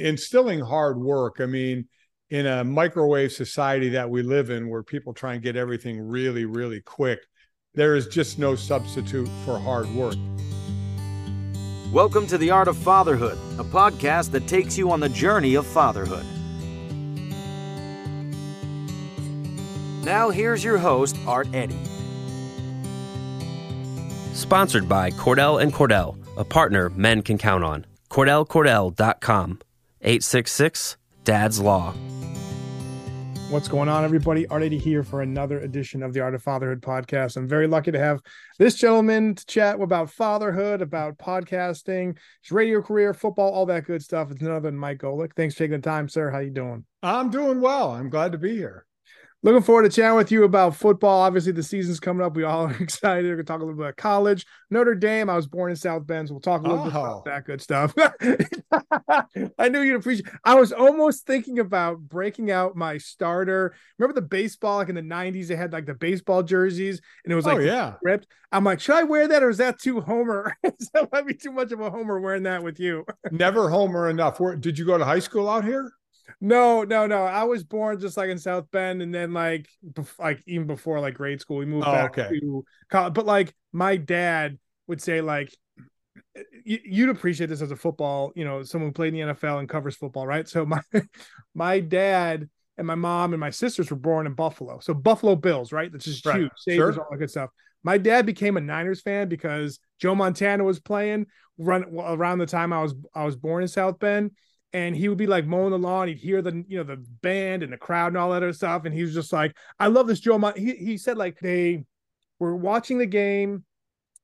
instilling hard work. I mean, in a microwave society that we live in where people try and get everything really, really quick, there is just no substitute for hard work. Welcome to The Art of Fatherhood, a podcast that takes you on the journey of fatherhood. Now, here's your host, Art Eddy. Sponsored by Cordell and Cordell, a partner men can count on. CordellCordell.com. 866 Dad's Law. What's going on, everybody? Art Eddy here for another edition of the Art of Fatherhood podcast. I'm very lucky to have this gentleman to chat about fatherhood, about podcasting, his radio career, football, all that good stuff. It's none other than Mike Golic. Thanks for taking the time, sir. How you doing? I'm doing well. I'm glad to be here. Looking forward to chatting with you about football. Obviously, the season's coming up. We all are excited. We're to talk a little bit about college. Notre Dame. I was born in South Bend, so we'll talk a little oh. bit about oh. that good stuff. I knew you'd appreciate. I was almost thinking about breaking out my starter. Remember the baseball, like in the '90s, they had like the baseball jerseys, and it was oh, like oh, yeah ripped. I'm like, should I wear that, or is that too Homer? that might be too much of a Homer wearing that with you. Never Homer enough. Where did you go to high school out here? No, no, no. I was born just like in South Bend, and then like, bef- like even before like grade school, we moved oh, back okay. to college. But like, my dad would say like, you'd appreciate this as a football, you know, someone who played in the NFL and covers football, right? So my my dad and my mom and my sisters were born in Buffalo, so Buffalo Bills, right? That's just right. huge, Sabres, sure. all that good stuff. My dad became a Niners fan because Joe Montana was playing run around the time I was I was born in South Bend and he would be like mowing the lawn. He'd hear the you know the band and the crowd and all that other stuff, and he was just like, "I love this Joe." Mon-. He he said like they were watching the game,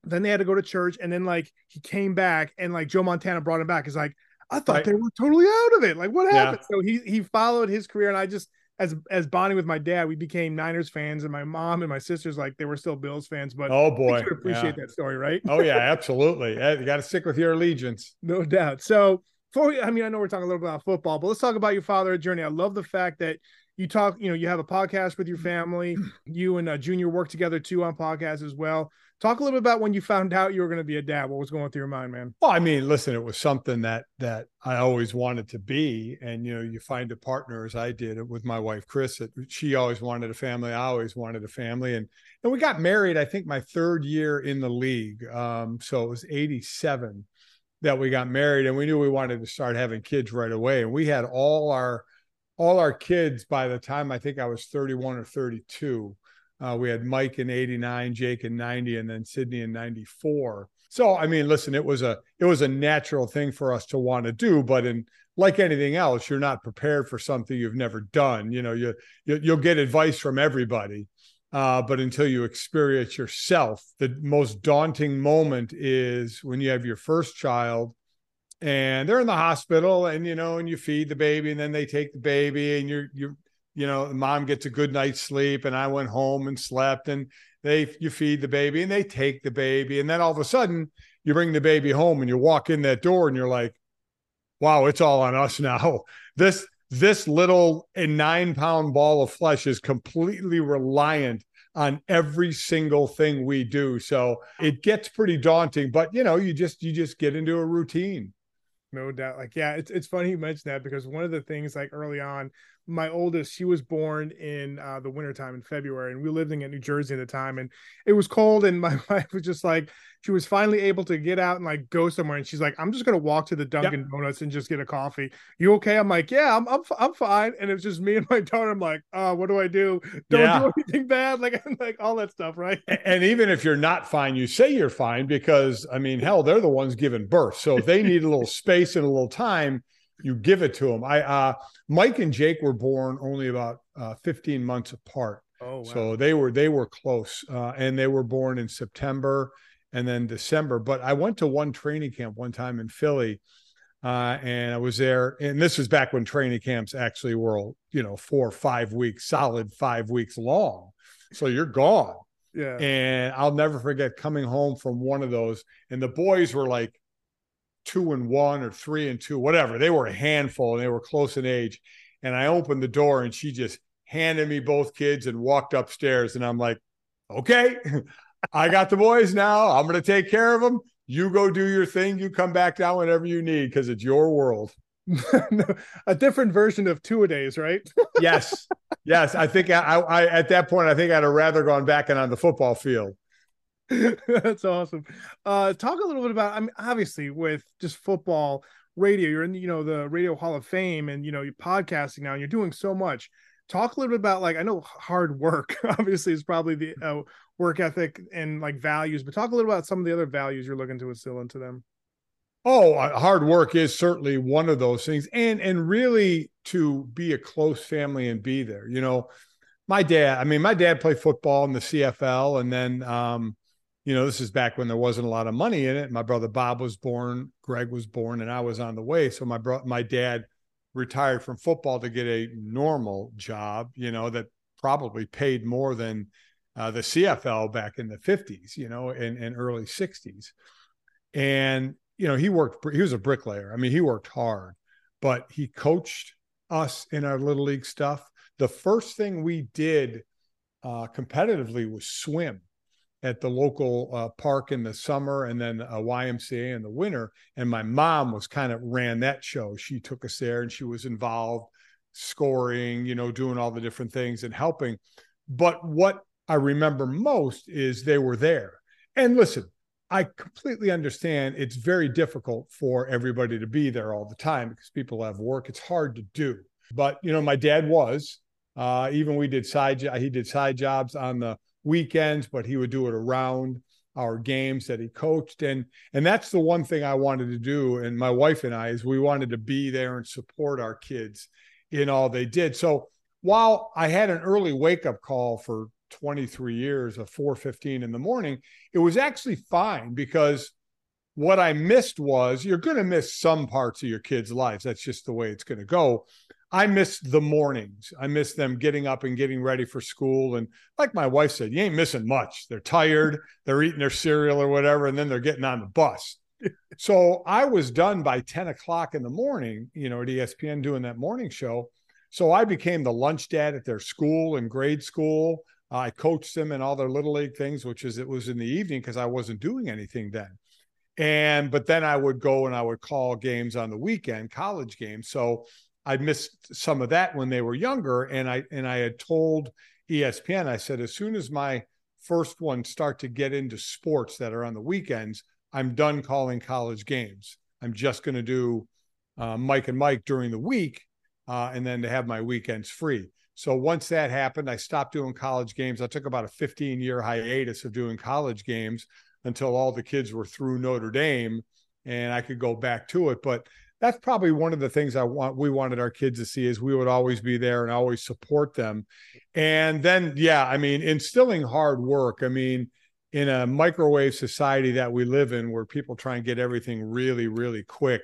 then they had to go to church, and then like he came back, and like Joe Montana brought him back. He's like, "I thought right. they were totally out of it. Like what happened?" Yeah. So he he followed his career, and I just as as bonding with my dad, we became Niners fans, and my mom and my sisters like they were still Bills fans. But oh boy, appreciate yeah. that story, right? oh yeah, absolutely. you got to stick with your allegiance, no doubt. So we, I mean, I know we're talking a little bit about football, but let's talk about your fatherhood journey. I love the fact that you talk, you know, you have a podcast with your family. You and uh, Junior work together too on podcasts as well. Talk a little bit about when you found out you were going to be a dad. What was going through your mind, man? Well, I mean, listen, it was something that that I always wanted to be, and you know, you find a partner as I did with my wife Chris. That she always wanted a family. I always wanted a family, and and we got married. I think my third year in the league. Um, so it was eighty seven that we got married and we knew we wanted to start having kids right away. And we had all our all our kids by the time i think i was 31 or 32 uh, we had mike in 89 jake in 90 and then sydney in 94 so i mean listen it was a it was a natural thing for us to want to do but in like anything else you're not prepared for something you've never done. You know you, you you'll get advice from everybody uh, but until you experience yourself, the most daunting moment is when you have your first child and they're in the hospital and you know and you feed the baby and then they take the baby and you're you you know mom gets a good night's sleep and i went home and slept and they you feed the baby and they take the baby and then all of a sudden you bring the baby home and you walk in that door and you're like wow it's all on us now. This this little a nine pound ball of flesh is completely reliant on every single thing we do. So it gets pretty daunting but you know you just you just get into a routine. No doubt. Like yeah it's, it's funny you mentioned that because one of the things like early on my oldest, she was born in uh, the wintertime in February, and we lived in New Jersey at the time, and it was cold. And my wife was just like, she was finally able to get out and like go somewhere, and she's like, "I'm just gonna walk to the Dunkin' yep. Donuts and just get a coffee. You okay?" I'm like, "Yeah, I'm I'm I'm fine." And it was just me and my daughter. I'm like, "Uh, what do I do? Don't yeah. do anything bad, like like all that stuff, right?" And even if you're not fine, you say you're fine because I mean, hell, they're the ones giving birth, so if they need a little space and a little time you give it to them. I uh, Mike and Jake were born only about uh, 15 months apart. Oh, wow. so they were they were close, uh, and they were born in September and then December. But I went to one training camp one time in Philly, uh, and I was there. And this was back when training camps actually were, you know, four or five weeks, solid five weeks long. So you're gone. Yeah. And I'll never forget coming home from one of those, and the boys were like two and one or three and two, whatever. They were a handful and they were close in age. And I opened the door and she just handed me both kids and walked upstairs. And I'm like, okay, I got the boys now. I'm going to take care of them. You go do your thing. You come back down whenever you need because it's your world. a different version of two a days, right? yes, yes. I think I, I, at that point, I think I'd have rather gone back and on the football field. That's awesome. Uh, talk a little bit about. I mean, obviously, with just football radio, you're in you know the Radio Hall of Fame, and you know you're podcasting now, and you're doing so much. Talk a little bit about like I know hard work obviously is probably the uh, work ethic and like values, but talk a little about some of the other values you're looking to instill into them. Oh, uh, hard work is certainly one of those things, and and really to be a close family and be there. You know, my dad. I mean, my dad played football in the CFL, and then, um, you know, this is back when there wasn't a lot of money in it. My brother Bob was born, Greg was born, and I was on the way. So my bro, my dad retired from football to get a normal job. You know, that probably paid more than uh, the CFL back in the fifties. You know, and, and early sixties, and you know, he worked, he was a bricklayer. I mean, he worked hard, but he coached us in our little league stuff. The first thing we did uh, competitively was swim at the local uh, park in the summer and then a YMCA in the winter. And my mom was kind of ran that show. She took us there and she was involved scoring, you know, doing all the different things and helping. But what I remember most is they were there. And listen, I completely understand it's very difficult for everybody to be there all the time because people have work. It's hard to do. But you know, my dad was. Uh, even we did side he did side jobs on the weekends, but he would do it around our games that he coached. And and that's the one thing I wanted to do. And my wife and I is we wanted to be there and support our kids in all they did. So while I had an early wake up call for 23 years of 4:15 in the morning, it was actually fine because what I missed was you're going to miss some parts of your kids' lives. That's just the way it's going to go. I missed the mornings. I miss them getting up and getting ready for school. And like my wife said, you ain't missing much. They're tired, they're eating their cereal or whatever, and then they're getting on the bus. so I was done by 10 o'clock in the morning, you know, at ESPN doing that morning show. So I became the lunch dad at their school and grade school. Uh, I coached them in all their little league things, which is it was in the evening because I wasn't doing anything then. And but then I would go and I would call games on the weekend, college games. So I missed some of that when they were younger. And I and I had told ESPN, I said, as soon as my first ones start to get into sports that are on the weekends, I'm done calling college games. I'm just going to do uh, Mike and Mike during the week, uh, and then to have my weekends free. So once that happened, I stopped doing college games. I took about a 15 year hiatus of doing college games until all the kids were through Notre Dame and I could go back to it. But that's probably one of the things I want we wanted our kids to see is we would always be there and always support them. And then yeah, I mean instilling hard work. I mean in a microwave society that we live in where people try and get everything really really quick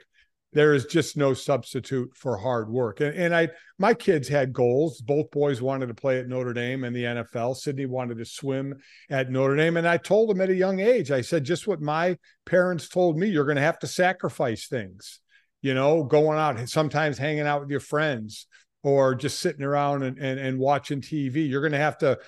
there is just no substitute for hard work. And, and I, my kids had goals. Both boys wanted to play at Notre Dame and the NFL. Sydney wanted to swim at Notre Dame. And I told them at a young age, I said, just what my parents told me, you're going to have to sacrifice things, you know, going out, sometimes hanging out with your friends or just sitting around and, and, and watching TV. You're going to have to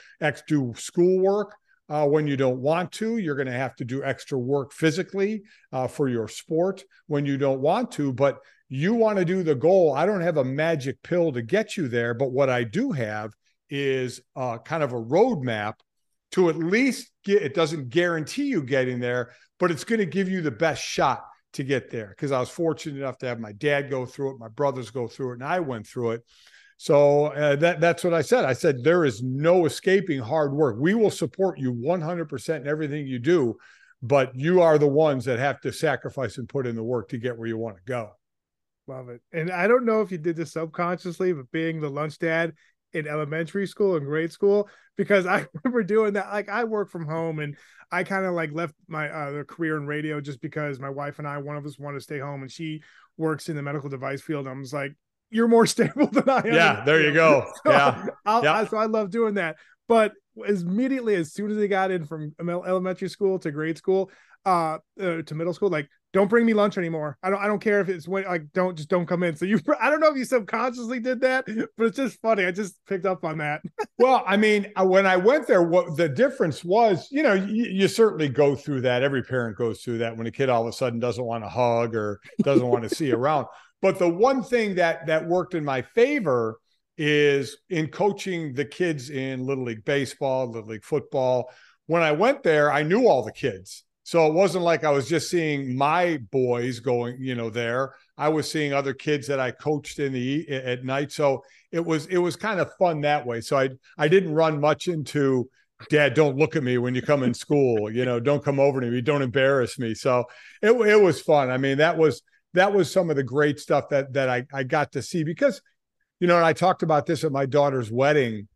do schoolwork uh, when you don't want to. You're going to have to do extra work physically uh, for your sport when you don't want to, but you want to do the goal. I don't have a magic pill to get you there, but what I do have is uh, kind of a roadmap to at least get it doesn't guarantee you getting there, but it's going to give you the best shot to get there. Because I was fortunate enough to have my dad go through it, my brothers go through it, and I went through it. So uh, that that's what I said. I said there is no escaping hard work. We will support you 100% in everything you do, but you are the ones that have to sacrifice and put in the work to get where you want to go. Love it. And I don't know if you did this subconsciously, but being the lunch dad in elementary school and grade school, because I remember doing that. Like I work from home and I kind of like left my uh, career in radio just because my wife and I, one of us wanted to stay home and she works in the medical device field. I was like, you're more stable than I am. Yeah, there you go. So yeah. yeah. I, so I love doing that. But as immediately as soon as they got in from elementary school to grade school, uh, uh, to middle school, like don't bring me lunch anymore. I don't I don't care if it's when like don't just don't come in. So you I don't know if you subconsciously did that, but it's just funny. I just picked up on that. well, I mean, when I went there, what the difference was, you know, you, you, certainly go through that. Every parent goes through that when a kid all of a sudden doesn't want to hug or doesn't want to see around. But the one thing that that worked in my favor is in coaching the kids in little league baseball, little league football. When I went there, I knew all the kids. So it wasn't like I was just seeing my boys going, you know, there. I was seeing other kids that I coached in the at night. So it was it was kind of fun that way. So I I didn't run much into dad don't look at me when you come in school you know don't come over to me don't embarrass me so it, it was fun i mean that was that was some of the great stuff that that i i got to see because you know and i talked about this at my daughter's wedding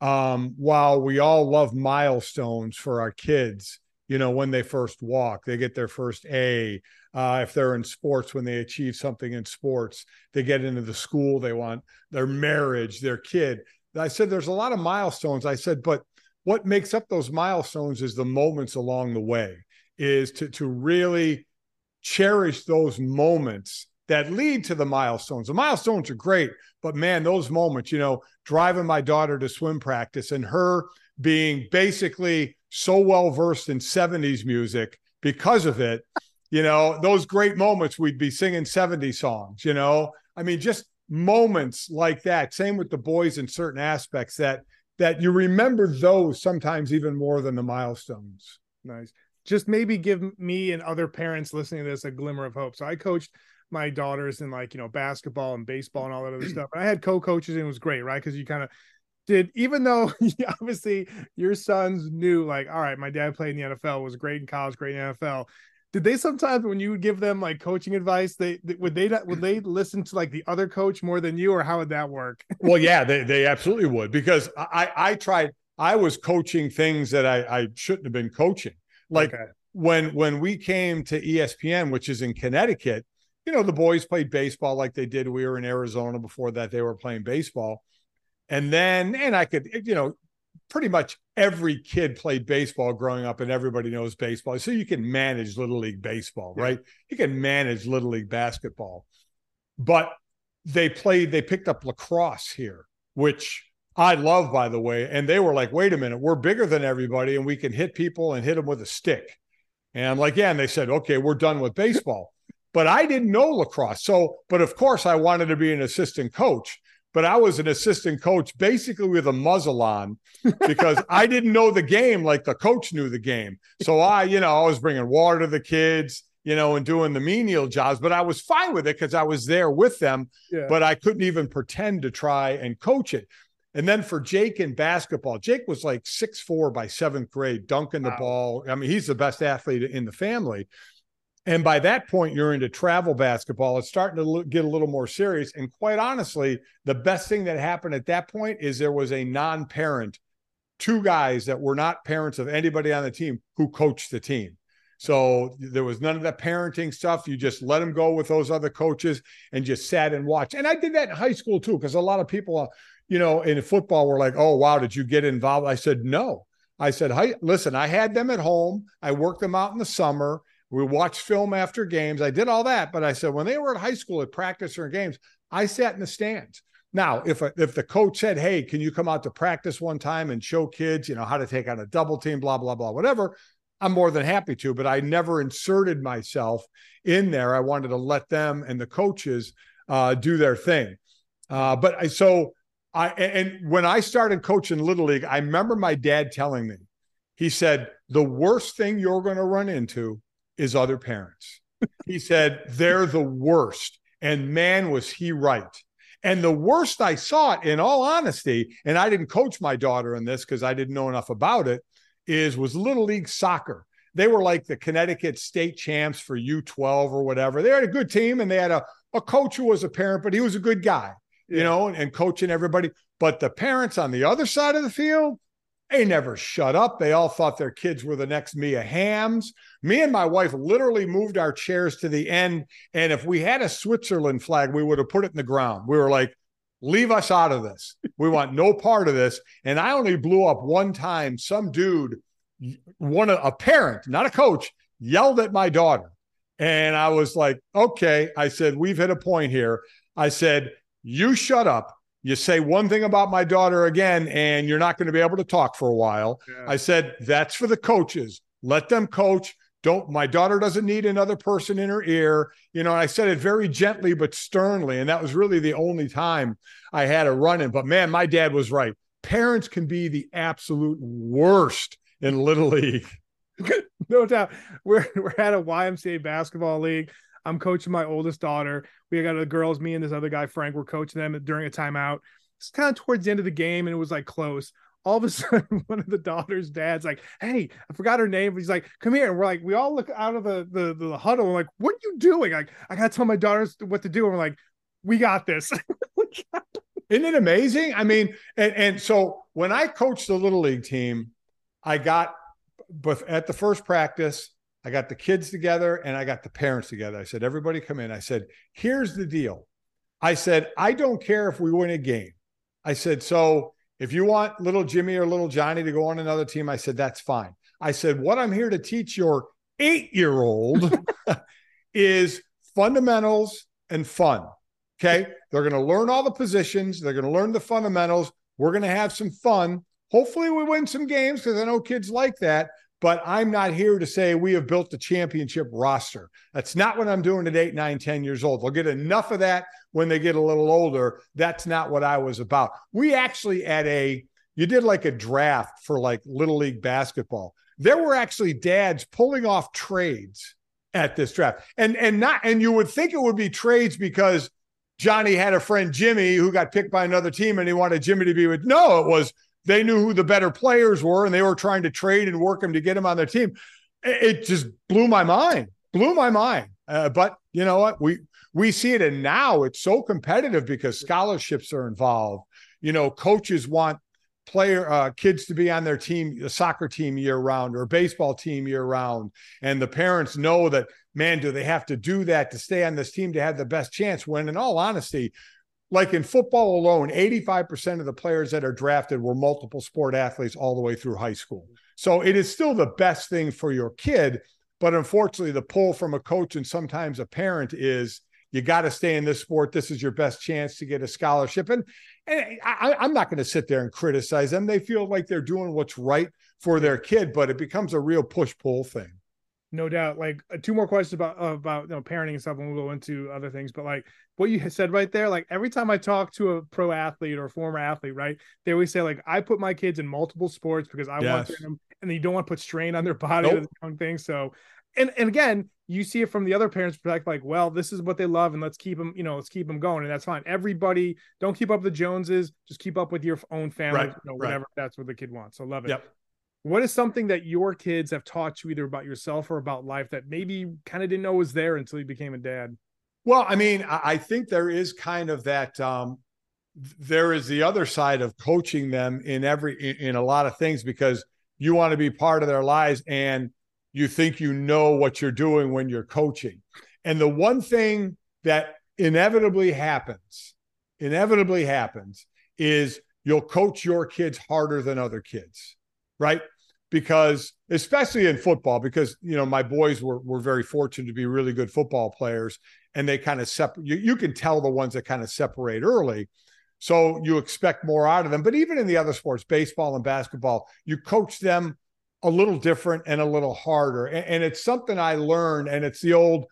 um while we all love milestones for our kids you know, when they first walk, they get their first A. Uh, if they're in sports, when they achieve something in sports, they get into the school they want, their marriage, their kid. I said, there's a lot of milestones. I said, but what makes up those milestones is the moments along the way, is to, to really cherish those moments that lead to the milestones. The milestones are great, but man, those moments, you know, driving my daughter to swim practice and her being basically so well versed in 70s music because of it. You know, those great moments we'd be singing 70 songs, you know. I mean, just moments like that. Same with the boys in certain aspects that that you remember those sometimes even more than the milestones. Nice. Just maybe give me and other parents listening to this a glimmer of hope. So I coached my daughters in like, you know, basketball and baseball and all that other stuff. And I had co-coaches and it was great, right? Because you kind of did even though obviously your sons knew like all right my dad played in the nfl was great in college great in nfl did they sometimes when you would give them like coaching advice they, would they would they listen to like the other coach more than you or how would that work? Well yeah they, they absolutely would because i i tried i was coaching things that i i shouldn't have been coaching. Like okay. when when we came to espn which is in connecticut you know the boys played baseball like they did we were in arizona before that they were playing baseball and then, and I could, you know, pretty much every kid played baseball growing up and everybody knows baseball. So you can manage little league baseball, yeah. right? You can manage little league basketball. But they played, they picked up lacrosse here, which I love, by the way. And they were like, wait a minute, we're bigger than everybody and we can hit people and hit them with a stick. And I'm like, yeah. And they said, okay, we're done with baseball. but I didn't know lacrosse. So, but of course, I wanted to be an assistant coach but I was an assistant coach basically with a muzzle on because I didn't know the game like the coach knew the game. So I, you know, I was bringing water to the kids, you know, and doing the menial jobs, but I was fine with it because I was there with them, yeah. but I couldn't even pretend to try and coach it. And then for Jake in basketball, Jake was like six four by seventh grade, dunking the wow. ball. I mean, he's the best athlete in the family. And by that point, you're into travel basketball. It's starting to get a little more serious. And quite honestly, the best thing that happened at that point is there was a non parent, two guys that were not parents of anybody on the team who coached the team. So there was none of that parenting stuff. You just let them go with those other coaches and just sat and watched. And I did that in high school too, because a lot of people, uh, you know, in football were like, oh, wow, did you get involved? I said, no. I said, listen, I had them at home. I worked them out in the summer we watched film after games. I did all that, but I said when they were at high school at practice or games, I sat in the stands. Now, if a, if the coach said, "Hey, can you come out to practice one time and show kids, you know, how to take on a double team, blah blah blah, whatever," I'm more than happy to. But I never inserted myself in there. I wanted to let them and the coaches uh, do their thing. Uh, but I, so I and when I started coaching little league, I remember my dad telling me, he said, "The worst thing you're going to run into is other parents. he said, they're the worst. And man, was he right. And the worst I saw it, in all honesty, and I didn't coach my daughter in this because I didn't know enough about it, is was little league soccer. They were like the Connecticut state champs for U12 or whatever. They had a good team and they had a, a coach who was a parent, but he was a good guy, you know, and, and coaching everybody. But the parents on the other side of the field, they never shut up. They all thought their kids were the next Mia Hamms. Me and my wife literally moved our chairs to the end. And if we had a Switzerland flag, we would have put it in the ground. We were like, leave us out of this. We want no part of this. And I only blew up one time. Some dude, one a parent, not a coach, yelled at my daughter. And I was like, okay. I said, we've hit a point here. I said, you shut up you say one thing about my daughter again, and you're not going to be able to talk for a while. Yeah. I said, that's for the coaches. Let them coach. don't my daughter doesn't need another person in her ear you know i said it very gently but sternly and that was really the only time i had a run in but man my dad was right parents can be the absolute worst in little league no doubt we're we're at a ymca basketball league i'm coaching my oldest daughter. We got the girls me and this other guy frank were coaching them during a timeout. It's kind of towards the end of the game and it was like close. All of a sudden one of the daughter's dad's like hey i forgot her name. He's like come here. And we're like we all look out of the the, the huddle and like what are you doing? Like i gotta tell my daughters what to do. And we're like we got this. Isn't it amazing? I mean and, and so when i coached the little league team i got but at the first practice i got the kids together and i got the parents together i said everybody come in i said here's the deal i said i don't care if we win a game i said so if you want little Jimmy or little Johnny to go on another team, I said, that's fine. I said, what I'm here to teach your eight year old is fundamentals and fun. Okay. They're going to learn all the positions, they're going to learn the fundamentals. We're going to have some fun. Hopefully, we win some games because I know kids like that but I'm not here to say we have built the championship roster. That's not what I'm doing at eight, nine, 10 years old. They'll get enough of that when they get a little older. That's not what I was about. We actually at a, you did like a draft for like little league basketball. There were actually dads pulling off trades at this draft. And and not and you would think it would be trades because Johnny had a friend Jimmy who got picked by another team and he wanted Jimmy to be with no, it was they knew who the better players were and they were trying to trade and work them to get them on their team. It just blew my mind, blew my mind. Uh, but you know what? We we see it, and now it's so competitive because scholarships are involved. You know, coaches want player uh, kids to be on their team, a soccer team year round or baseball team year round, and the parents know that man, do they have to do that to stay on this team to have the best chance? When, in all honesty, like in football alone, 85% of the players that are drafted were multiple sport athletes all the way through high school. So it is still the best thing for your kid. But unfortunately, the pull from a coach and sometimes a parent is you got to stay in this sport. This is your best chance to get a scholarship. And, and I, I'm not going to sit there and criticize them. They feel like they're doing what's right for their kid, but it becomes a real push pull thing no doubt. Like uh, two more questions about uh, about you know parenting and stuff, and we'll go into other things. But like what you said right there, like every time I talk to a pro athlete or a former athlete, right, they always say like I put my kids in multiple sports because I yes. want them, and you don't want to put strain on their body nope. young thing. So, and and again, you see it from the other parents' perspective, like, well, this is what they love, and let's keep them, you know, let's keep them going, and that's fine. Everybody, don't keep up with the Joneses, just keep up with your own family, right. you know, whatever right. that's what the kid wants. So love it. Yep what is something that your kids have taught you either about yourself or about life that maybe you kind of didn't know was there until you became a dad? Well i mean i think there is kind of that um there is the other side of coaching them in every in, in a lot of things because you want to be part of their lives and you think you know what you're doing when you're coaching. And the one thing that inevitably happens inevitably happens is you'll coach your kids harder than other kids right? Because especially in football, because you know my boys were were very fortunate to be really good football players, and they kind of separate. You, you can tell the ones that kind of separate early, so you expect more out of them. But even in the other sports, baseball and basketball, you coach them a little different and a little harder, and, and it's something I learned, and it's the old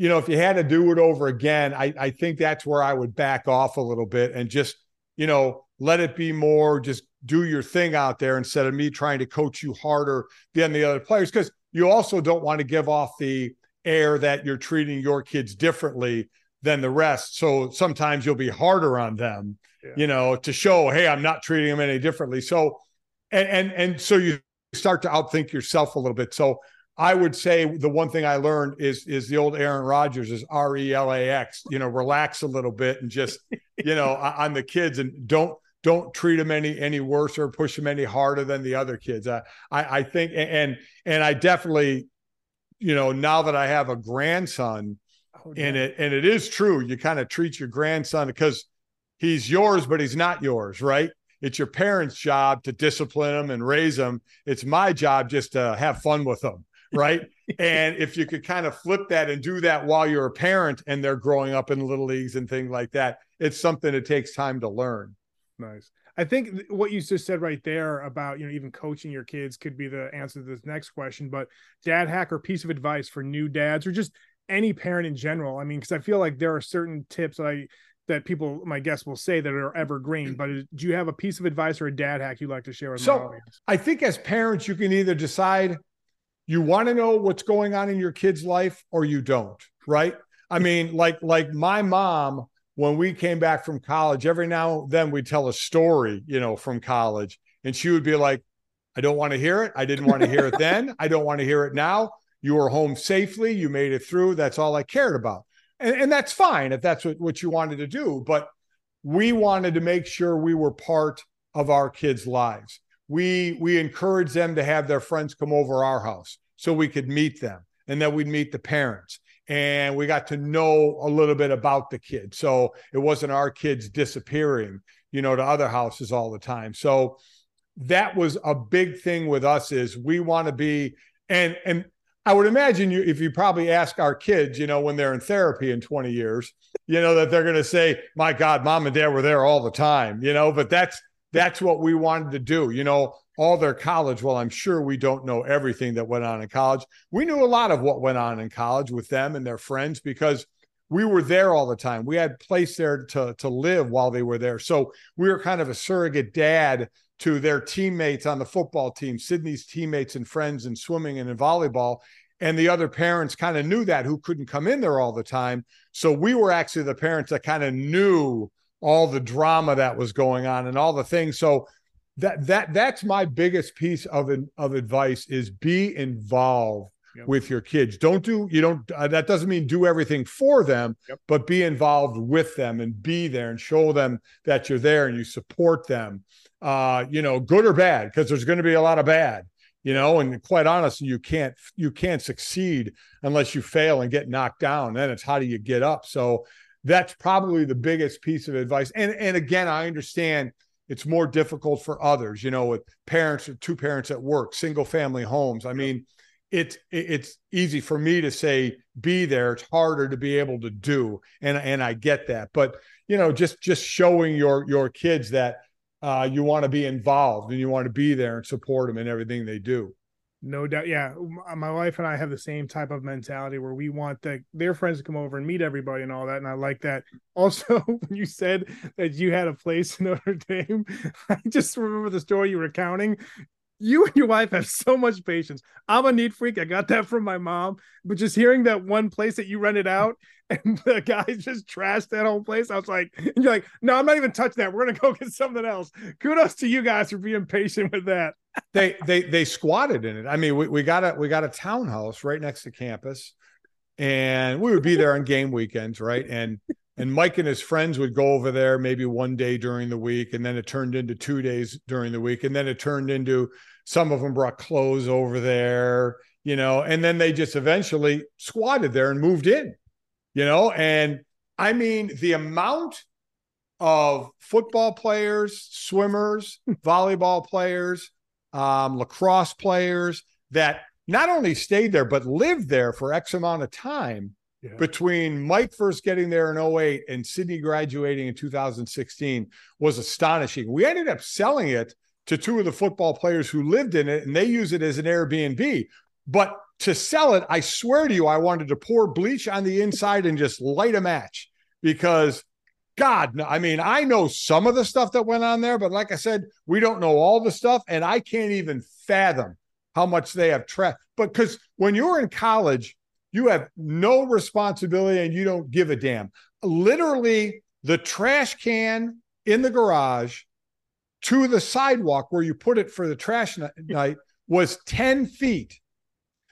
you know, if you had to do it over again, I, I think that's where I would back off a little bit and just, you know, let it be more just do your thing out there instead of me trying to coach you harder than the other players. Because you also don't want to give off the air that you're treating your kids differently than the rest. So sometimes you'll be harder on them, yeah. you know, to show, hey, I'm not treating them any differently. So, and and and so you start to outthink yourself a little bit. So I would say the one thing I learned is is the old Aaron Rodgers is R E L A X. You know, relax a little bit and just you know on the kids and don't don't treat them any any worse or push them any harder than the other kids. I I, I think and and I definitely, you know, now that I have a grandson, oh, and it and it is true, you kind of treat your grandson because he's yours, but he's not yours, right? It's your parents' job to discipline them and raise them. It's my job just to have fun with them, right? and if you could kind of flip that and do that while you're a parent and they're growing up in little leagues and things like that, it's something that takes time to learn. Nice. I think what you just said right there about you know even coaching your kids could be the answer to this next question. But dad hack or piece of advice for new dads or just any parent in general. I mean, because I feel like there are certain tips that I that people, my guests, will say that are evergreen. Mm. But uh, do you have a piece of advice or a dad hack you'd like to share with so, I think as parents, you can either decide you want to know what's going on in your kid's life or you don't, right? I mean, like like my mom when we came back from college, every now and then we'd tell a story, you know, from college, and she would be like, "I don't want to hear it. I didn't want to hear it then. I don't want to hear it now. You were home safely. You made it through. That's all I cared about." And, and that's fine if that's what, what you wanted to do. But we wanted to make sure we were part of our kids' lives. We we encouraged them to have their friends come over our house so we could meet them and that we'd meet the parents and we got to know a little bit about the kids. So it wasn't our kids disappearing, you know, to other houses all the time. So that was a big thing with us is we want to be and and I would imagine you if you probably ask our kids, you know, when they're in therapy in 20 years, you know, that they're going to say, "My God, mom and dad were there all the time," you know. But that's that's what we wanted to do, you know. All their college. Well, I'm sure we don't know everything that went on in college. We knew a lot of what went on in college with them and their friends because we were there all the time. We had place there to to live while they were there. So we were kind of a surrogate dad to their teammates on the football team, Sydney's teammates and friends in swimming and in volleyball. And the other parents kind of knew that who couldn't come in there all the time. So we were actually the parents that kind of knew all the drama that was going on and all the things. So that that that's my biggest piece of of advice is be involved yep. with your kids. Don't do you don't uh, that doesn't mean do everything for them, yep. but be involved with them and be there and show them that you're there and you support them uh, you know, good or bad, because there's going to be a lot of bad, you know, and quite honestly, you can't you can't succeed unless you fail and get knocked down. Then it's how do you get up? So that's probably the biggest piece of advice. And and again, I understand it's more difficult for others, you know, with parents, or two parents at work, single family homes. I mean, it's it's easy for me to say be there. It's harder to be able to do, and and I get that. But you know, just just showing your your kids that uh, you want to be involved and you want to be there and support them in everything they do. No doubt. Yeah. Uh, my wife and I have the same type of mentality where we want the, their friends to come over and meet everybody and all that. And I like that. Also, when you said that you had a place in Notre Dame, I just remember the story you were recounting you and your wife have so much patience. I'm a neat freak. I got that from my mom. But just hearing that one place that you rented out and the guys just trashed that whole place, I was like, and you're like, no, I'm not even touching that. We're gonna go get something else. Kudos to you guys for being patient with that. they they they squatted in it. I mean, we, we got a we got a townhouse right next to campus, and we would be there on game weekends, right? And and Mike and his friends would go over there maybe one day during the week, and then it turned into two days during the week, and then it turned into some of them brought clothes over there, you know, and then they just eventually squatted there and moved in, you know, and I mean the amount of football players, swimmers, volleyball players, um, lacrosse players that not only stayed there but lived there for X amount of time between Mike first getting there in 08 and Sydney graduating in 2016 was astonishing. We ended up selling it to two of the football players who lived in it, and they use it as an Airbnb. But to sell it, I swear to you, I wanted to pour bleach on the inside and just light a match because God, I mean, I know some of the stuff that went on there, but like I said, we don't know all the stuff, and I can't even fathom how much they have trapped. But because when you're in college, you have no responsibility and you don't give a damn. Literally, the trash can in the garage to the sidewalk where you put it for the trash night was 10 feet.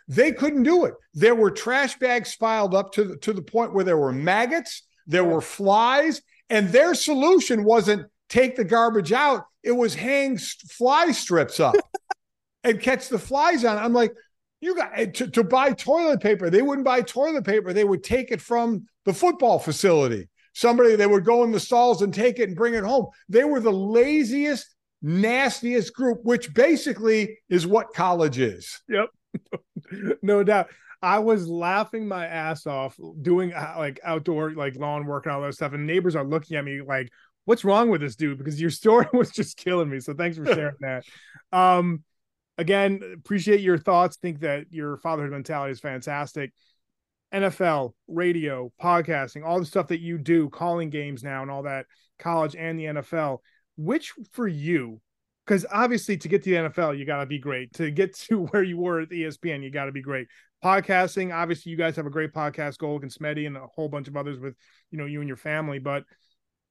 They couldn't do it. There were trash bags piled up to the, to the point where there were maggots, there were flies, and their solution wasn't take the garbage out, it was hang fly strips up and catch the flies on. I'm like, you got eh, to, to buy toilet paper. They wouldn't buy toilet paper. They would take it from the football facility. Somebody they would go in the stalls and take it and bring it home. They were the laziest, nastiest group, which basically is what college is. Yep. no doubt. I was laughing my ass off doing uh, like outdoor like lawn work and all that stuff, and neighbors are looking at me like, what's wrong with this dude? Because your story was just killing me. So thanks for sharing that. Um, again, appreciate your thoughts. Think that your fatherhood mentality is fantastic. NFL, radio, podcasting, all the stuff that you do, calling games now and all that, college and the NFL. Which for you, because obviously to get to the NFL, you got to be great. To get to where you were at ESPN, you got to be great. Podcasting, obviously, you guys have a great podcast, Golic and Smetty, and a whole bunch of others with you know you and your family. But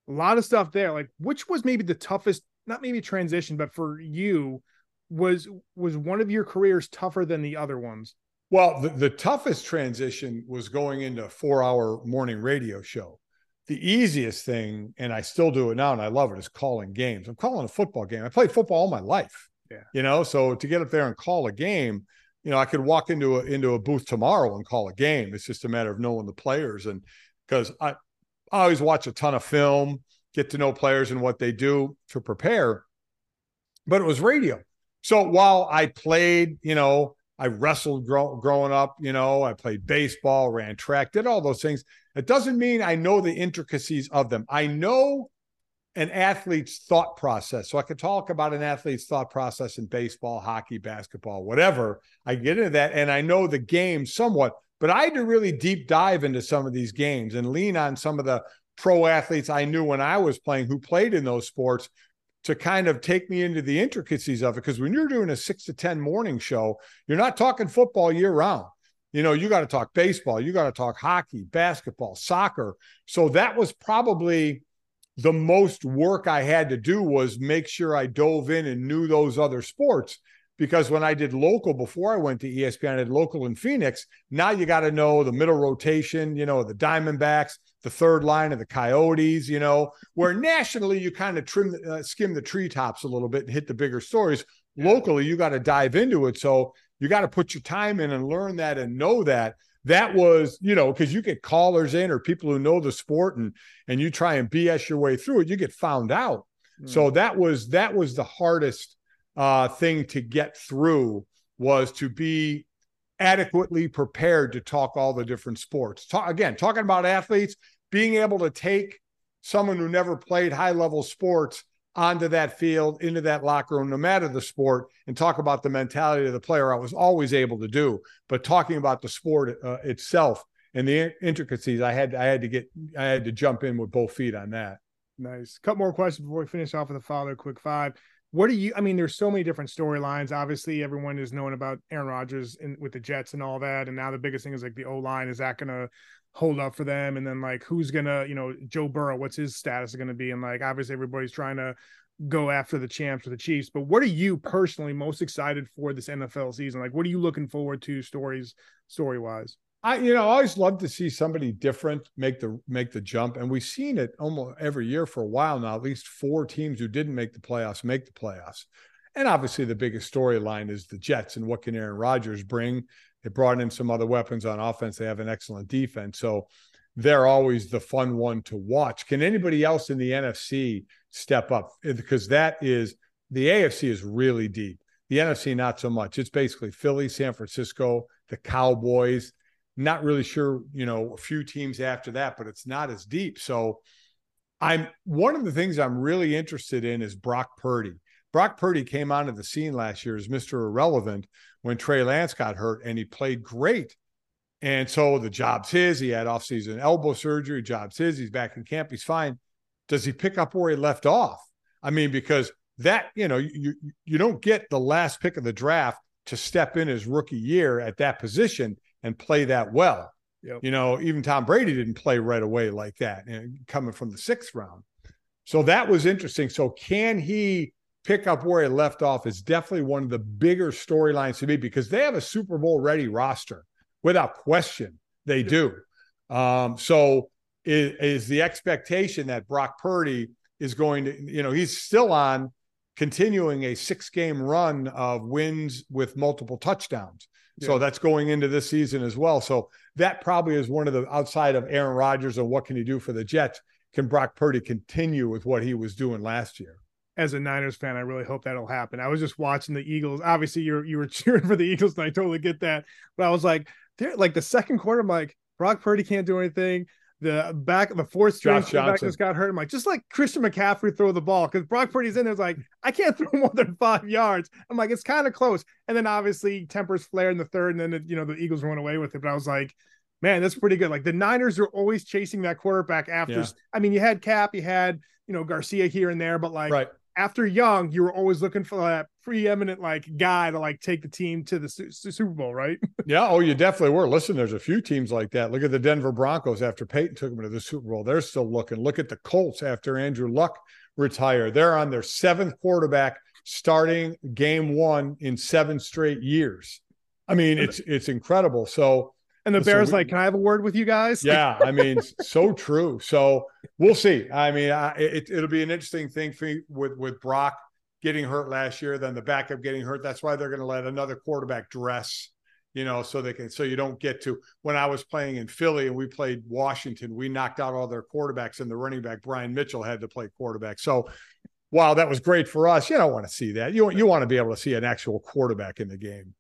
a lot of stuff there. Like, which was maybe the toughest, not maybe transition, but for you, was was one of your careers tougher than the other ones? Well, the, the toughest transition was going into a four hour morning radio show. The easiest thing, and I still do it now and I love it, is calling games. I'm calling a football game. I played football all my life. Yeah. You know, so to get up there and call a game, you know, I could walk into a into a booth tomorrow and call a game. It's just a matter of knowing the players. And because I, I always watch a ton of film, get to know players and what they do to prepare. But it was radio. So while I played, you know, I wrestled grow, growing up, you know, I played baseball, ran track, did all those things. It doesn't mean I know the intricacies of them. I know an athlete's thought process. So I could talk about an athlete's thought process in baseball, hockey, basketball, whatever. I get into that and I know the game somewhat, but I had to really deep dive into some of these games and lean on some of the pro athletes I knew when I was playing who played in those sports to kind of take me into the intricacies of it. Because when you're doing a six to 10 morning show, you're not talking football year round. You know, you got to talk baseball, you got to talk hockey, basketball, soccer. So that was probably the most work I had to do was make sure I dove in and knew those other sports. Because when I did local before I went to ESPN, I did local in Phoenix. Now you got to know the middle rotation, you know, the Diamondbacks, the third line of the Coyotes, you know, where nationally you kind of trim, uh, skim the treetops a little bit and hit the bigger stories. Locally, you got to dive into it. So you got to put your time in and learn that and know that. That was, you know, because you get callers in or people who know the sport and and you try and BS your way through it, you get found out. Mm. So that was that was the hardest uh, thing to get through was to be adequately prepared to talk all the different sports. Talk, again, talking about athletes, being able to take someone who never played high level sports onto that field, into that locker room, no matter the sport, and talk about the mentality of the player, I was always able to do. But talking about the sport uh, itself and the intricacies, I had I had to get I had to jump in with both feet on that. Nice. A couple more questions before we finish off with the father. Quick five. What do you? I mean, there's so many different storylines. Obviously, everyone is knowing about Aaron Rodgers and with the Jets and all that. And now the biggest thing is like the O line. Is that going to hold up for them and then like who's gonna you know joe burrow what's his status going to be and like obviously everybody's trying to go after the champs or the chiefs but what are you personally most excited for this nfl season like what are you looking forward to stories story wise I, you know, I always love to see somebody different make the make the jump, and we've seen it almost every year for a while now. At least four teams who didn't make the playoffs make the playoffs, and obviously the biggest storyline is the Jets and what can Aaron Rodgers bring. They brought in some other weapons on offense. They have an excellent defense. So they're always the fun one to watch. Can anybody else in the NFC step up? Uh, because that is the AFC is really deep. The NFC, not so much. It's basically Philly, San Francisco, the Cowboys. Not really sure, you know, a few teams after that, but it's not as deep. So I'm one of the things I'm really interested in is Brock Purdy. Brock Purdy came onto the scene last year as Mr. Irrelevant when Trey Lance got hurt, and he played great. And so the job's his. He had offseason elbow surgery. Job's his. He's back in camp. He's fine. Does he pick up where he left off? I mean, because that you know you you don't get the last pick of the draft to step in his rookie year at that position and play that well. Yep. You know, even Tom Brady didn't play right away like that, you know, coming from the sixth round. So that was interesting. So can he pick up where he left off is definitely one of the bigger storylines to me because they have a Super Bowl ready roster without question. They do. Um, so is, is the expectation that Brock Purdy is going to, you know, he's still on continuing a six game run of wins with multiple touchdowns. Yeah. So that's going into this season as well. So that probably is one of the outside of Aaron Rodgers and what can he do for the Jets? Can Brock Purdy continue with what he was doing last year? as a Niners fan, I really hope that'll happen. I was just watching the Eagles. Obviously, you're you were cheering for the Eagles, and I totally get that. But I was like, they're like the second quarter, I'm like, Brock Purdy can't do anything. The back of the fourth string back just got hurt. I'm like, just like Christian McCaffrey throw the ball because Brock Purdy's in there. It's like I can't throw more than five yards. I'm like, it's kind of close. And then obviously tempers flare in the third, and then it, you know the Eagles run away with it. But I was like, man, that's pretty good. Like the Niners are always chasing that quarterback after. Yeah. I mean, you had Kap, you had you know Garcia here and there, but like right. after Young, you were always looking for that preeminent like guy to like take the team to the su- Super Bowl, right? yeah. Oh, you definitely were. Listen, there's a few teams like that. Look at the Denver Broncos after Peyton took them to the Super Bowl. They're still looking. Look at the Colts after Andrew Luck retired. They're on their seventh quarterback starting game one in seven straight years. I mean, it's it's incredible. So and the Bears we, like, can I have a word with you guys? Yeah, I mean, so true. So we'll see. I mean, I, it, it'll be an interesting thing for with with Brock getting hurt last year, then the backup getting hurt. That's why they're going to let another quarterback dress, you know, so they can so you don't get to when I was playing in Philly and we played Washington, we knocked out all their quarterbacks and the running back Brian Mitchell had to play quarterback. So while that was great for us, you don't want to see that. You you want to be able to see an actual quarterback in the game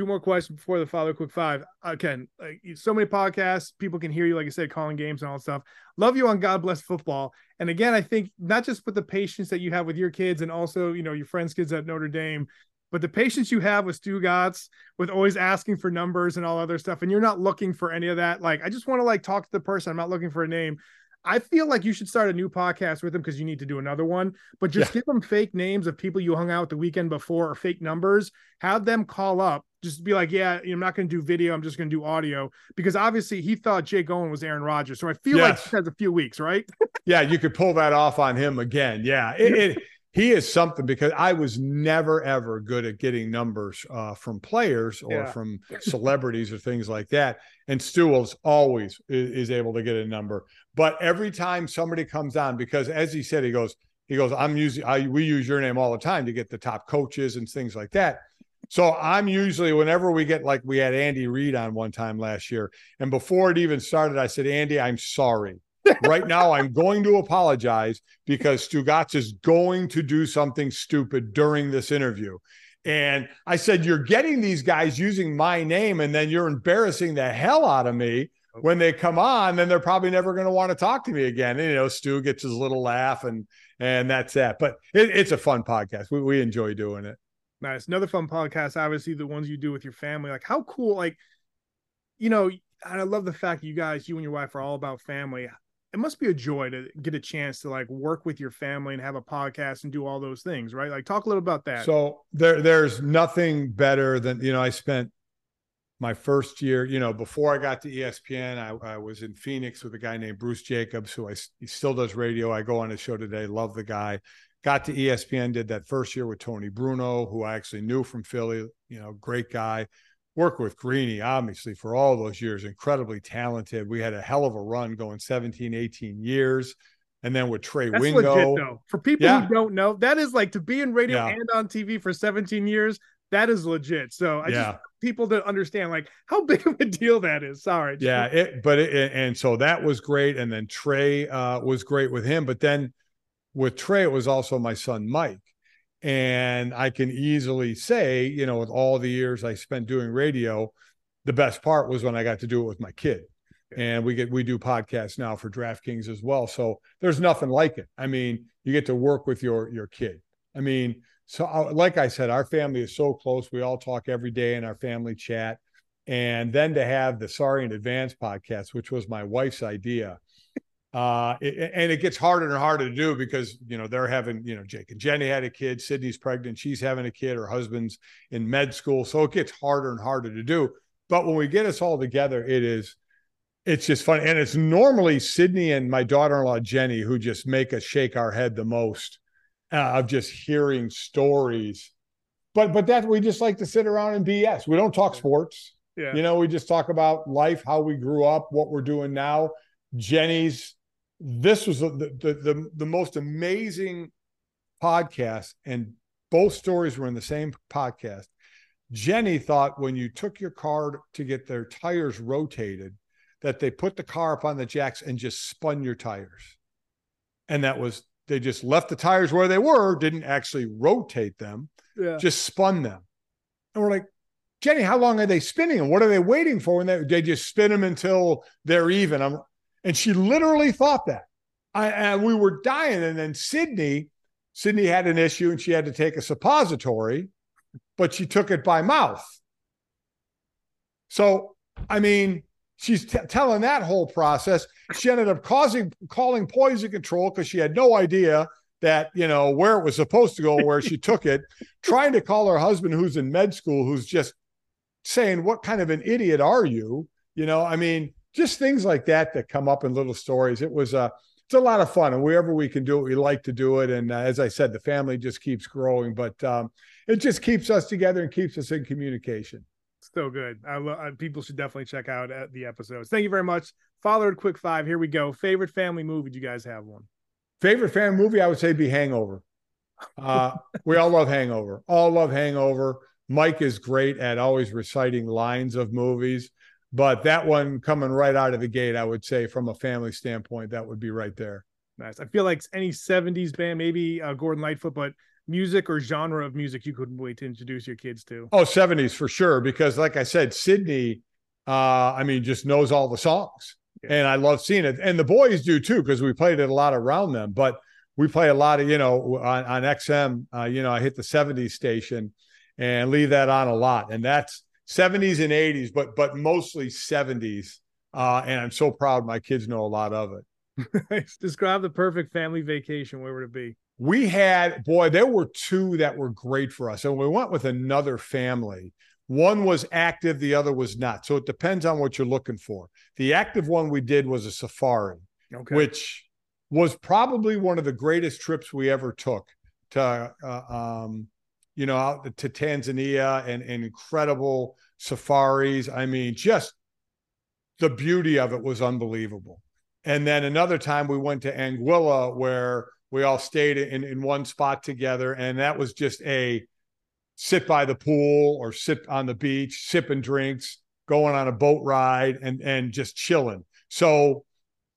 two more questions before the father quick five again like so many podcasts people can hear you like i said calling games and all that stuff love you on god bless football and again i think not just with the patience that you have with your kids and also you know your friends kids at notre dame but the patience you have with Stugotz, with always asking for numbers and all other stuff, and you're not looking for any of that. Like, I just want to like talk to the person. I'm not looking for a name. I feel like you should start a new podcast with them because you need to do another one. But just yeah. give them fake names of people you hung out the weekend before or fake numbers. Have them call up. Just be like, yeah, I'm not going to do video. I'm just going to do audio because obviously he thought Jake Owen was Aaron Rodgers. So I feel yes. like he has a few weeks, right? yeah, you could pull that off on him again. Yeah, it, it, he is something because I was never ever good at getting numbers uh, from players or yeah. from celebrities or things like that. And Stu was always is, is able to get a number. But every time somebody comes on, because as he said, he goes, he goes, I'm using, I, we use your name all the time to get the top coaches and things like that. So I'm usually, whenever we get like we had Andy Reid on one time last year, and before it even started, I said, Andy, I'm sorry. Right now, I'm going to apologize because Stugotz is going to do something stupid during this interview. And I said, You're getting these guys using my name, and then you're embarrassing the hell out of me when they come on, then they're probably never going to want to talk to me again. And, you know, Stu gets his little laugh and and that's that. But it, it's a fun podcast. We, we enjoy doing it. Nice. Another fun podcast. Obviously, the ones you do with your family. Like, how cool, like, you know, I love the fact you guys, you and your wife are all about family. It must be a joy to get a chance to like work with your family and have a podcast and do all those things, right? Like, talk a little about that. So there, there's nothing better than you know. I spent my first year, you know, before I got to ESPN, I, I, was in Phoenix with a guy named Bruce Jacobs, who I he still does radio. I go on his show today. Love the guy. Got to ESPN, did that first year with Tony Bruno, who I actually knew from Philly. You know, great guy. Worked with Greeny, obviously, for all those years. Incredibly talented. We had a hell of a run going 17, 18 years. And then with Trey That's Wingo. Legit, though. For people yeah. who don't know, that is like to be in radio yeah. and on TV for 17 years that is legit. So I yeah. just people to understand like how big of a deal that is. Sorry. Yeah, it, but it, and so that was great, and then Trey uh, was great with him, but then with Trey it was also my son Mike, and I can easily say, you know, with all the years I spent doing radio, the best part was when I got to do it with my kid. And we get we do podcasts now for DraftKings as well. So there's nothing like it. I mean, you get to work with your your kid. I mean, so uh, like i said our family is so close we all talk every day in our family chat and then to have the sorry in advance podcast which was my wife's idea uh, it, and it gets harder and harder to do because you know they're having you know jake and jenny had a kid sydney's pregnant she's having a kid her husband's in med school so it gets harder and harder to do but when we get us all together it is it's just fun and it's normally sydney and my daughter-in-law jenny who just make us shake our head the most uh, of just hearing stories. But but that we just like to sit around and BS. We don't talk sports. Yeah. You know, we just talk about life, how we grew up, what we're doing now. Jenny's this was the the the, the most amazing podcast and both stories were in the same podcast. Jenny thought when you took your car to get their tires rotated, that they put the car up on the jacks and just spun your tires. And that was they just left the tires where they were, didn't actually rotate them, yeah. just spun them. And we're like, Jenny, how long are they spinning and what are they waiting for? And they, they just spin them until they're even. I'm, And she literally thought that. I, and we were dying. And then Sydney, Sydney had an issue and she had to take a suppository, but she took it by mouth. So, I mean, she's t- telling that whole process. She ended up causing calling poison control because she had no idea that you know where it was supposed to go, where she took it. Trying to call her husband, who's in med school, who's just saying, "What kind of an idiot are you?" You know, I mean, just things like that that come up in little stories. It was a uh, it's a lot of fun, and wherever we can do it, we like to do it. And uh, as I said, the family just keeps growing, but um, it just keeps us together and keeps us in communication. So good. I lo- people should definitely check out uh, the episodes. Thank you very much. Followed quick five. Here we go. Favorite family movie? Do you guys have one? Favorite family movie? I would say be Hangover. Uh, we all love Hangover. All love Hangover. Mike is great at always reciting lines of movies, but that one coming right out of the gate, I would say from a family standpoint, that would be right there. Nice. I feel like any '70s band, maybe uh, Gordon Lightfoot, but music or genre of music you couldn't wait to introduce your kids to? Oh, 70s for sure. Because like I said, Sydney, uh, I mean, just knows all the songs. Yeah. And I love seeing it. And the boys do too, because we played it a lot around them. But we play a lot of, you know, on, on XM, uh, you know, I hit the 70s station and leave that on a lot. And that's 70s and 80s, but but mostly 70s. Uh, and I'm so proud my kids know a lot of it. Describe the perfect family vacation. Where would it be? we had boy there were two that were great for us and we went with another family one was active the other was not so it depends on what you're looking for the active one we did was a safari okay. which was probably one of the greatest trips we ever took to uh, um, you know out to tanzania and, and incredible safaris i mean just the beauty of it was unbelievable and then another time we went to anguilla where we all stayed in, in one spot together. And that was just a sit by the pool or sit on the beach, sipping drinks, going on a boat ride and, and just chilling. So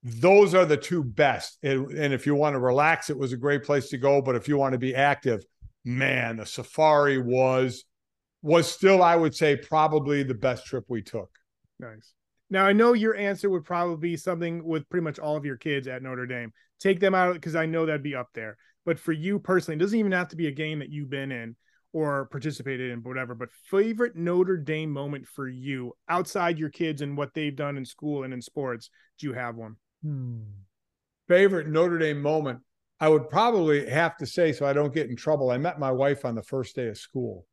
those are the two best. And, and if you want to relax, it was a great place to go. But if you want to be active, man, the safari was was still, I would say, probably the best trip we took. Nice. Now I know your answer would probably be something with pretty much all of your kids at Notre Dame take them out because I know that'd be up there. But for you personally, it doesn't even have to be a game that you've been in or participated in, whatever. But favorite Notre Dame moment for you outside your kids and what they've done in school and in sports? Do you have one? Hmm. Favorite Notre Dame moment? I would probably have to say, so I don't get in trouble. I met my wife on the first day of school.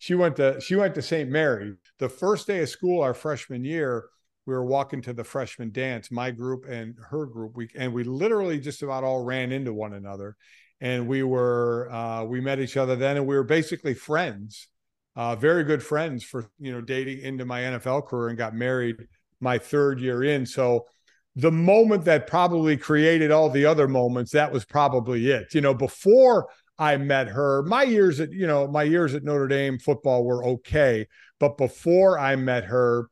She went to she went to St. Mary. The first day of school, our freshman year, we were walking to the freshman dance, my group and her group. We and we literally just about all ran into one another, and we were uh, we met each other then, and we were basically friends, uh, very good friends for you know dating into my NFL career, and got married my third year in. So the moment that probably created all the other moments, that was probably it. You know, before I met her, my years at you know my years at Notre Dame football were okay, but before I met her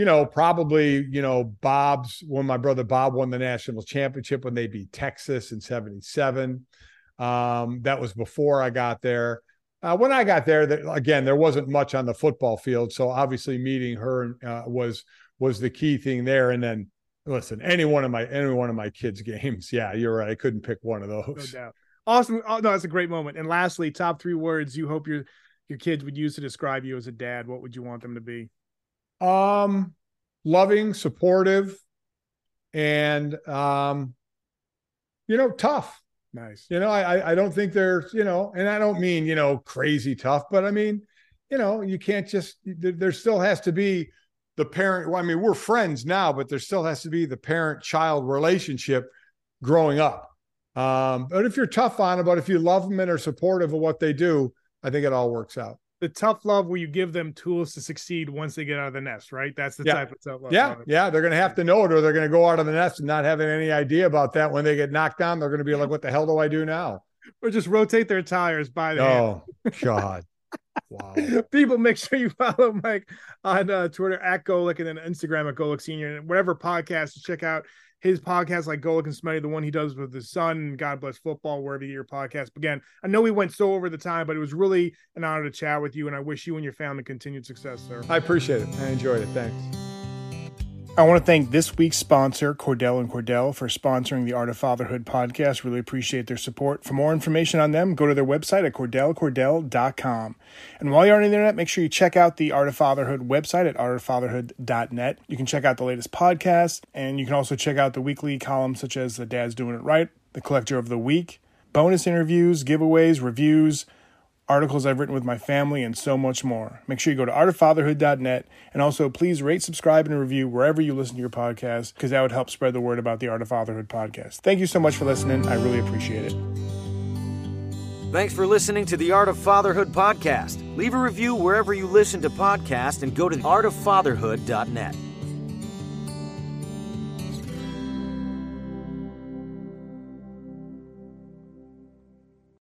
you know, probably, you know, Bob's when my brother Bob won the national championship when they beat Texas in 77. Um, that was before I got there. Uh, when I got there, that, again, there wasn't much on the football field. So obviously meeting her uh, was, was the key thing there. And then listen, any one of my, any one of my kids games. Yeah, you're right. I couldn't pick one of those. No doubt. Awesome. Oh, no, that's a great moment. And lastly, top three words you hope your, your kids would use to describe you as a dad. What would you want them to be? Um, loving, supportive, and um, you know, tough. Nice. You know, I I don't think they're you know, and I don't mean you know crazy tough, but I mean, you know, you can't just. There still has to be the parent. Well, I mean, we're friends now, but there still has to be the parent-child relationship growing up. Um, but if you're tough on it, but if you love them and are supportive of what they do, I think it all works out the tough love where you give them tools to succeed once they get out of the nest, right? That's the yeah. type of tough love. Yeah, yeah, they're going to have to know it, or they're going to go out of the nest and not having any idea about that. When they get knocked down, they're going to be like, "What the hell do I do now?" Or just rotate their tires by the. Oh God. Wow. People, make sure you follow Mike on uh, Twitter at Golic and then Instagram at Golic Senior and whatever podcast to check out his podcast like Golic and Smetty, the one he does with his son, God bless football, wherever you your podcast. Again, I know we went so over the time, but it was really an honor to chat with you, and I wish you and your family continued success, sir. I appreciate it. I enjoyed it. Thanks. I want to thank this week's sponsor, Cordell and Cordell, for sponsoring the Art of Fatherhood podcast. Really appreciate their support. For more information on them, go to their website at cordellcordell.com. And while you're on the internet, make sure you check out the Art of Fatherhood website at artoffatherhood.net. You can check out the latest podcast, and you can also check out the weekly columns such as The Dad's Doing It Right, The Collector of the Week, bonus interviews, giveaways, reviews, articles I've written with my family, and so much more. Make sure you go to artoffatherhood.net and also please rate, subscribe, and review wherever you listen to your podcast because that would help spread the word about the Art of Fatherhood podcast. Thank you so much for listening. I really appreciate it. Thanks for listening to the Art of Fatherhood podcast. Leave a review wherever you listen to podcasts and go to artoffatherhood.net.